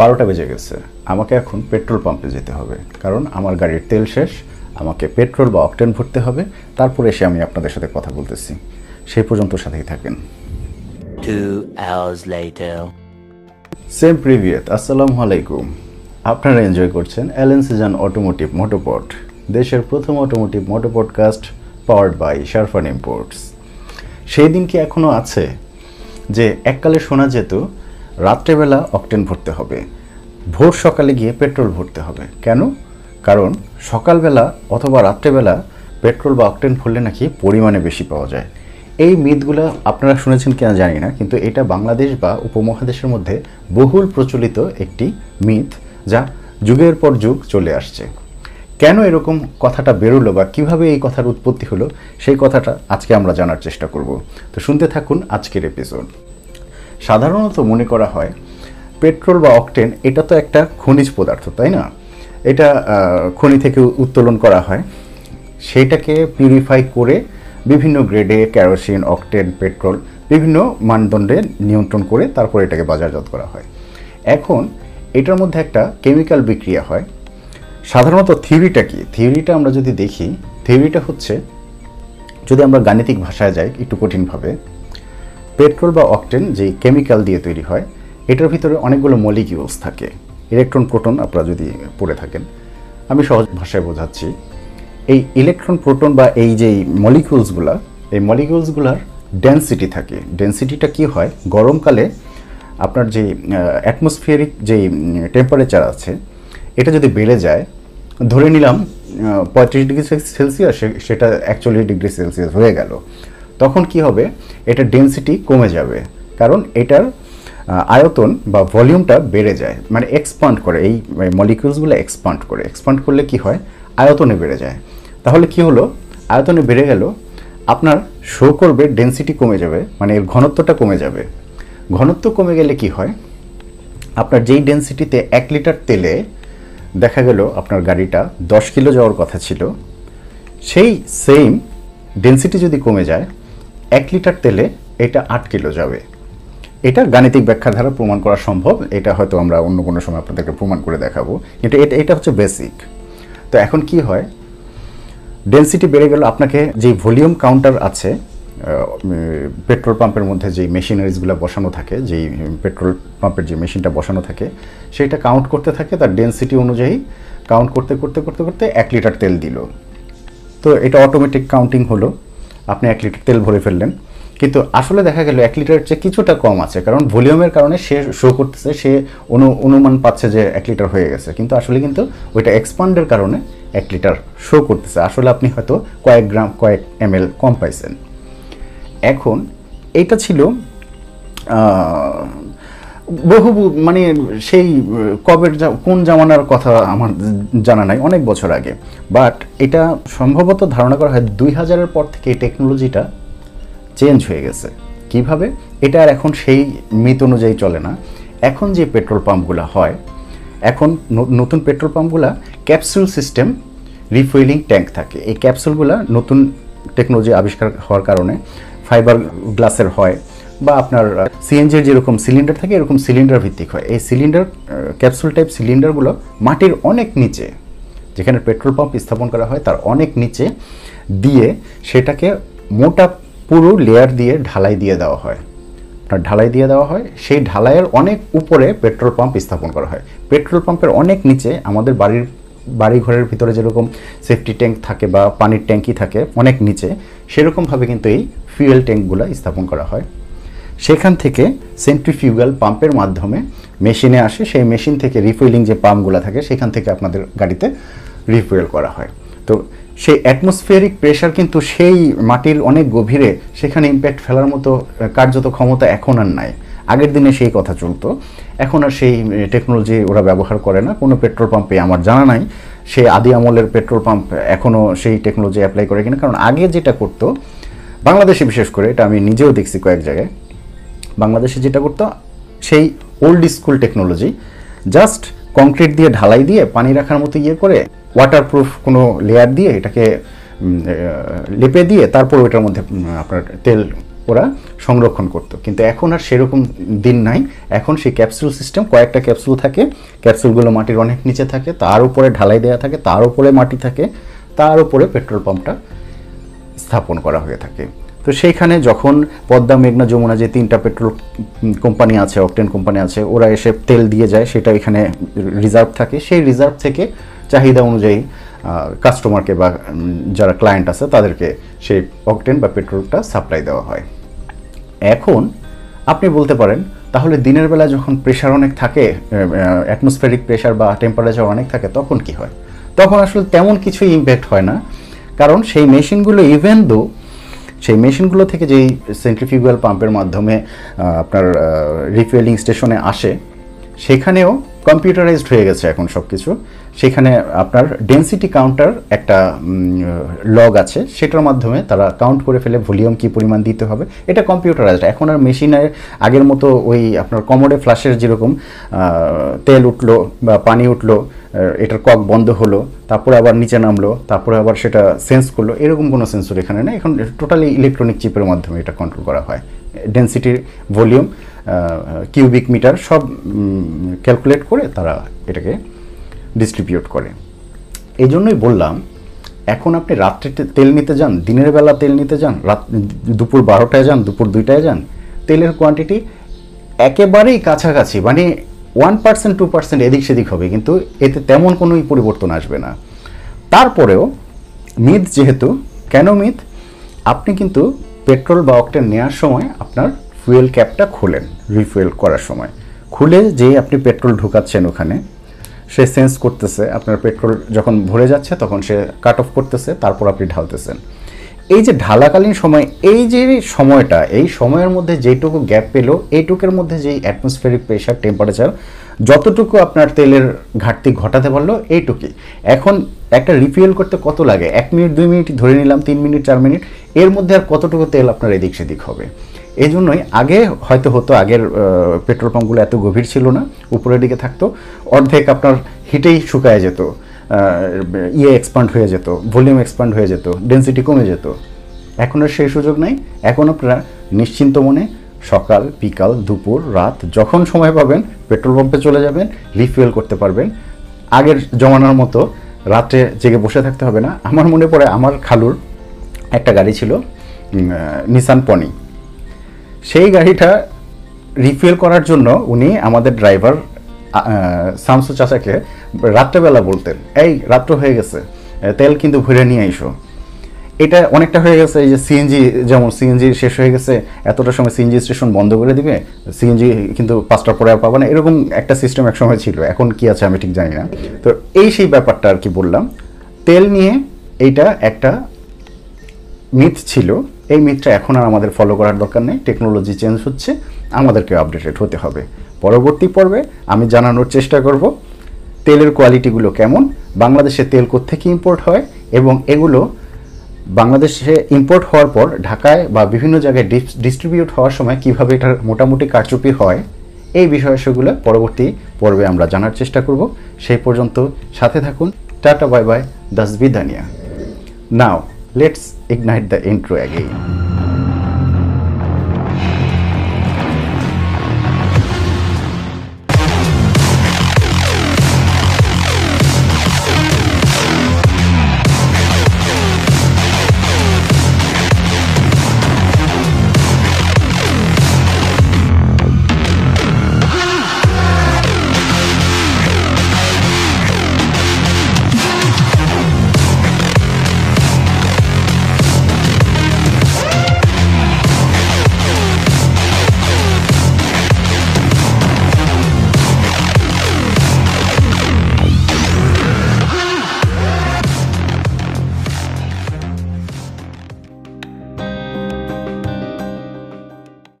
বারোটা বেজে গেছে। আমাকে এখন পেট্রোল পাম্পে যেতে হবে। কারণ আমার গাড়ির তেল শেষ আমাকে পেট্রোল বা অকটেন ভরতে হবে। তারপর এসে আমি আপনাদের সাথে কথা বলতেছি। সেই পর্যন্ত সাথেই থাকেন। Two hours later. সেম প্রিভিয়েত আসসালামু আলাইকুম। আপনারা এনজয় করছেন অ্যালেন সিজান অটোমোটিভ মোটোপট দেশের প্রথম automotive moto podcast powered by Sharfan Imports সেই দিন কি এখনও আছে যে এককালে শোনা যেত রাত্রেবেলা অকটেন ভরতে হবে। ভোর সকালে গিয়ে পেট্রোল ভরতে হবে। কেন? কারণ সকালবেলা অথবা রাত্রেবেলা পেট্রোল বা অকটেন ভরলে নাকি পরিমাণে বেশি পাওয়া যায়। এই মিথগুলো আপনারা শুনেছেন কিনা জানি না, কিন্তু এটা বাংলাদেশ বা উপমহাদেশের মধ্যে বহুল প্রচলিত একটি মিথ যা যুগের পর যুগ চলে আসছে। কেন এরকম কথাটা বেরোলো বা কীভাবে এই কথার উৎপত্তি হলো, সেই কথাটা আজকে আমরা জানার চেষ্টা করব। তো শুনতে থাকুন আজকের এপিসোড সাধারণত মনে করা হয় পেট্রোল বা অকটেন, এটা তো একটা খনিজ পদার্থ, তাই না? এটা খনি থেকে উত্তোলন করা হয়। সেইটাকে পিউরিফাই করে বিভিন্ন গ্রেডে ক্যারোসিন অকটেন পেট্রোল বিভিন্ন মানদণ্ডে নিয়ন্ত্রণ করে তারপর এটাকে বাজারজাত করা হয়। এখন এটার মধ্যে একটা কেমিক্যাল বিক্রিয়া হয়। সাধারণত থিওরিটা কি? থিওরিটা আমরা যদি দেখি থিওরিটা হচ্ছে, যদি আমরা গাণিতিক ভাষায় যাই একটু কঠিনভাবে পেট্রোল বা অকটেন যে কেমিক্যাল দিয়ে তৈরি হয় এটার ভিতরে অনেকগুলো মলিকিউলস থাকে। ইলেকট্রন, প্রোটন, আপনারা যদি পড়ে থাকেন। আমি সহজ ভাষায় বোঝাচ্ছি। এই ইলেকট্রন, প্রোটন বা এই যে মলিকিউলসগুলা, এই মলিকিউলসগুলার ডেন্সিটি থাকে। ডেন্সিটিটা কি হয়? গরমকালে আপনার যে অ্যাটমসফিয়ারিক যে টেম্পারেচার আছে, এটা যদি বেড়ে যায়, ধরে নিলাম পঁয়ত্রিশ ডিগ্রি সেলসিয়াস সেটা একচল্লিশ ডিগ্রি সেলসিয়াস হয়ে গেল। তখন কি হবে? এটা ডেন্সিটি কমে যাবে। কারণ এটার আয়তন বা ভলিউমটা বেড়ে যায়। মানে এক্সপান্ড করে, এই মলিকিউলসগুলো এক্সপান্ড করে। এক্সপান্ড করলে কি হয়? আয়তনে বেড়ে যায়। তাহলে কি হলো? আয়তনে বেড়ে গেল, আপনার শো করবে ডেন্সিটি কমে যাবে মানে এর ঘনত্বটা কমে যাবে। ঘনত্ব কমে গেলে কি হয়? আপনার যেই ডেন্সিটিতে এক লিটার তেলে দেখা গেল আপনার গাড়িটা দশ কিলো যাওয়ার কথা ছিল, সেই সেম ডেন্সিটি যদি কমে যায়, এক লিটার তেলে এটা আট কিলো যাবে। এটা গাণিতিক ব্যাখ্যা দ্বারা প্রমাণ করা সম্ভব। এটা হয়তো আমরা অন্য কোনো সময় আপনাদেরকে প্রমাণ করে দেখাবো। কিন্তু এটা এটা হচ্ছে বেসিক তো এখন কি হয়? ডেন্সিটি বেড়ে গেল, আপনাকে যে ভলিউম কাউন্টার আছে পেট্রোল পাম্পের মধ্যে যে মেশিনারিজগুলো বসানো থাকে, যেই পেট্রোল পাম্পের যে মেশিনটা বসানো থাকে সেটা কাউন্ট করতে থাকে, তার ডেন্সিটি অনুযায়ী কাউন্ট করতে করতে করতে করতে এক লিটার তেল দিল। তো এটা অটোমেটিক কাউন্টিং হলো। আপনি এক লিটার তেল ভরে ফেললেন। কিন্তু আসলে দেখা গেল এক লিটারের চেয়ে কিছুটা কম আছে, কারণ ভলিউমের কারণে সে শো করতেছে, সে অনু, অনুমান পাচ্ছে যে এক লিটার হয়ে গেছে। কিন্তু আসলে কিন্তু ওইটা এক্সপান্ডের কারণে এক লিটার শো করতেছে। আসলে আপনি হয়তো কয়েক গ্রাম, কয়েক এম এল কম পাইছেন। এখন এটা ছিল বহু মানে সেই কবের কোন জামানার কথা আমার জানা নাই, অনেক বছর আগে। বাট এটা সম্ভবত ধারণা করা হয় দুই হাজারের পর থেকে এই টেকনোলজিটা চেঞ্জ হয়ে গেছে। কীভাবে? এটা আর এখন সেই মিত অনুযায়ী চলে না। এখন যে পেট্রোল পাম্পগুলো হয়, এখন নতুন পেট্রোল পাম্পগুলা ক্যাপসুল সিস্টেম রিফুয়েলিং ট্যাঙ্ক থাকে। এই ক্যাপসুলগুলা নতুন টেকনোলজি আবিষ্কার হওয়ার কারণে ফাইবার গ্লাসের হয় বা আপনার সিএনজির যেরকম সিলিন্ডার থাকে, এরকম সিলিন্ডার ভিত্তিক হয়। এই সিলিন্ডার ক্যাপসুল টাইপ সিলিন্ডারগুলো মাটির অনেক নিচে, যেখানে পেট্রোল পাম্প স্থাপন করা হয়, তার অনেক নিচে দিয়ে সেটাকে মোটা পুরো লেয়ার দিয়ে ঢালাই দিয়ে দেওয়া হয়। আপনার ঢালাই দিয়ে দেওয়া হয়, সেই ঢালাইয়ের অনেক উপরে পেট্রোল পাম্প স্থাপন করা হয়। পেট্রোল পাম্পের অনেক নিচে আমাদের বাড়ির বাড়ি ঘরের ভিতরে যেরকম সেফটি ট্যাঙ্ক থাকে বা পানির ট্যাঙ্কি থাকে, অনেক নিচে সেরকমভাবে কিন্তু এই ফুয়েল ট্যাঙ্কগুলো স্থাপন করা হয়। সেখান থেকে সেন্ট্রিফিউগাল পাম্পের মাধ্যমে মেশিনে আসে, সেই মেশিন থেকে রিফুয়েলিং যে পাম্পগুলো থাকে, সেখান থেকে আপনাদের গাড়িতে রিফুয়েল করা হয়। তো সেই অ্যাটমসফিয়ারিক প্রেশার কিন্তু সেই মাটির অনেক গভীরে সেখানে ইম্প্যাক্ট ফেলার মতো কার্যত ক্ষমতা এখন আর নাই। আগের দিনে সেই কথা চলতো। এখন আর সেই টেকনোলজি ওরা ব্যবহার করে না। কোনো পেট্রোল পাম্পে আমার জানা নাই। সেই আদি আমলের পেট্রোল পাম্প এখনও সেই টেকনোলজি অ্যাপ্লাই করে কিনা। কারণ আগে যেটা করতো, বাংলাদেশে বিশেষ করে, এটা আমি নিজেও দেখছি কয়েক জায়গায়, বাংলাদেশে যেটা করতো, সেই old school technology just concrete দিয়ে ঢালাই দিয়ে পানি রাখার মতো ইয়ে করে ওয়াটারপ্রুফ কোনো লেয়ার দিয়ে এটাকে লেপে দিয়ে তারপর ওইটার মধ্যে আপনার তেল ওরা সংরক্ষণ করতো। কিন্তু এখন আর সেরকম দিন নাই। এখন সেই ক্যাপসুল সিস্টেম কয়েকটা ক্যাপসুল থাকে। ক্যাপসুলগুলো মাটির অনেক নিচে থাকে, তার উপরে ঢালাই দেওয়া থাকে, তার উপরে মাটি থাকে, তার উপরে পেট্রোল পাম্পটা স্থাপন করা হয়ে থাকে। তো সেইখানে যখন পদ্মা, মেঘনা, যমুনা যে তিনটা পেট্রোল কোম্পানি আছে, অকটেন কোম্পানি আছে, ওরা এসে তেল দিয়ে যায়, সেটা এখানে রিজার্ভ থাকে। সেই রিজার্ভ থেকে চাহিদা অনুযায়ী কাস্টমারকে বা যারা ক্লায়েন্ট আছে, তাদেরকে সেই অকটেন বা পেট্রোলটা সাপ্লাই দেওয়া হয়। এখন আপনি বলতে পারেন, তাহলে দিনের বেলা যখন প্রেশার অনেক থাকে অ্যাটমসফেরিক প্রেশার বা টেম্পারেচার অনেক থাকে, তখন কি হয়? তখন আসলে তেমন কিছুই ইম্প্যাক্ট হয় না। কারণ সেই মেশিনগুলো ইভেন দো সেই মেশিনগুলো থেকে যেই সেন্ট্রিফিউগাল পাম্পের মাধ্যমে আপনার রিফুয়েলিং স্টেশনে আসে সেখানেও কম্পিউটারাইজড হয়ে গেছে এখন সব কিছু সেখানে আপনার ডেন্সিটি কাউন্টার একটা লগ আছে, সেটার মাধ্যমে তারা কাউন্ট করে ফেলে ভলিউম কি পরিমাণ দিতে হবে। এটা কম্পিউটারাইজড এখন আর মেশিনের আগের মতো ওই আপনার কমোডে ফ্লাশের যেরকম তেল উঠল বা পানি উঠল এটার কক বন্ধ হলো, তারপরে আবার নিচে নামলো, তারপরে আবার সেটা সেন্স করল, এরকম কোনো সেন্সর এখানে নেই। এখন টোটালি ইলেকট্রনিক চিপের মাধ্যমে এটা কন্ট্রোল করা হয়। ডেন্সিটির ভলিউম কিউবিক মিটার সব ক্যালকুলেট করে তারা এটাকে ডিস্ট্রিবিউট করে। এই জন্যই বললাম, এখন আপনি রাত্রে তেল নিতে যান, দিনের বেলা তেল নিতে যান, রাত, দুপুর বারোটায় যান, দুপুর দুইটায় যান, তেলের কোয়ান্টিটি একেবারেই কাছাকাছি মানে ওয়ান পার্সেন্ট টু পার্সেন্ট এদিক সেদিক হবে, কিন্তু এতে তেমন কোনোই পরিবর্তন আসবে না। তারপরেও মিথ যেহেতু, কেন মিথ? আপনি কিন্তু পেট্রোল বা অকটেন নেওয়ার সময় আপনার ফুয়েল ক্যাপটা খোলেন রিফুয়েল করার সময়। খুলে যে আপনি পেট্রোল ঢুকাচ্ছেন ওখানে, সে সেন্স করতেছে, আপনার পেট্রোল যখন ভরে যাচ্ছে তখন সে কাট অফ করতেছে, তারপর আপনি ঢালতেছেন। এই যে ঢালাকালীন সময়, এই যে সময়টা, এই সময়ের মধ্যে যেটুকু গ্যাপ পেল, এইটুকের মধ্যে যেই অ্যাটমসফেরিক প্রেশার টেম্পারেচার যতটুকু আপনার তেলের ঘাটতি ঘটাতে পারল, এইটুকুই। এখন একটা রিফিল করতে কত লাগে? এক মিনিট, দুই মিনিট ধরে নিলাম, তিন মিনিট, চার মিনিট, এর মধ্যে আর কতটুকু তেল আপনার এদিক সেদিক হবে? এই জন্যই আগে হয়তো হতো, আগের পেট্রোল পাম্পগুলো এত গভীর ছিল না, উপরের দিকে থাকতো, অর্ধেক আপনার হিটেই শুকায় যেত ইয়ে এক্সপান্ড হয়ে যেত ভলিউম এক্সপান্ড হয়ে যেত ডেন্সিটি কমে যেত। এখন আর সেই সুযোগ নাই, এখন আপনারা নিশ্চিন্ত মনে সকাল, বিকাল, দুপুর, রাত, যখন সময় পাবেন, পেট্রোল পাম্পে চলে যাবেন রিফুয়েল করতে পারবেন। আগের জমানার মতো রাত্রে জেগে বসে থাকতে হবে না। আমার মনে পড়ে, আমার খালুর একটা গাড়ি ছিল নিসান পনি সেই গাড়িটা রিফুয়েল করার জন্য উনি আমাদের ড্রাইভার শামসু চাচাকে রাত্রেবেলা বলতেন, এই, রাত্র হয়ে গেছে তেল কিন্তু ভরে নিয়ে আইসো। এটা অনেকটা হয়ে গেছে, এই যে সিএনজি যেমন সিএনজি শেষ হয়ে গেছে, এতটা সময় সিএনজি স্টেশন বন্ধ করে দিবে সিএনজি কিন্তু পাঁচটার পরে আর পাবে না, এরকম একটা সিস্টেম একসময় ছিল, এখন কি আছে আমি ঠিক জানি না। তো এই সেই ব্যাপারটা আর কি বললাম, তেল নিয়ে এইটা একটা মিথ ছিল এই মিথটা এখন আর আমাদের ফলো করার দরকার নেই। টেকনোলজি চেঞ্জ হচ্ছে, আমাদেরকে আপডেটেড হতে হবে। পরবর্তী পর্বে আমি জানানোর চেষ্টা করব, তেলের কোয়ালিটিগুলো কেমন, বাংলাদেশে তেল কোত্থেকে ইম্পোর্ট হয় এবং এগুলো বাংলাদেশে ইম্পোর্ট হওয়ার পর ঢাকায় বা বিভিন্ন জায়গায় ডিস্ট্রিবিউট হওয়ার সময় কীভাবে এটার মোটামুটি কারচুপি হয়, এই বিষয়গুলো পরবর্তী পর্বে আমরা জানার চেষ্টা করব। সেই পর্যন্ত সাথে থাকুন। Tata, bye bye. Das বিদানিয়া। Now let's ignite the intro again.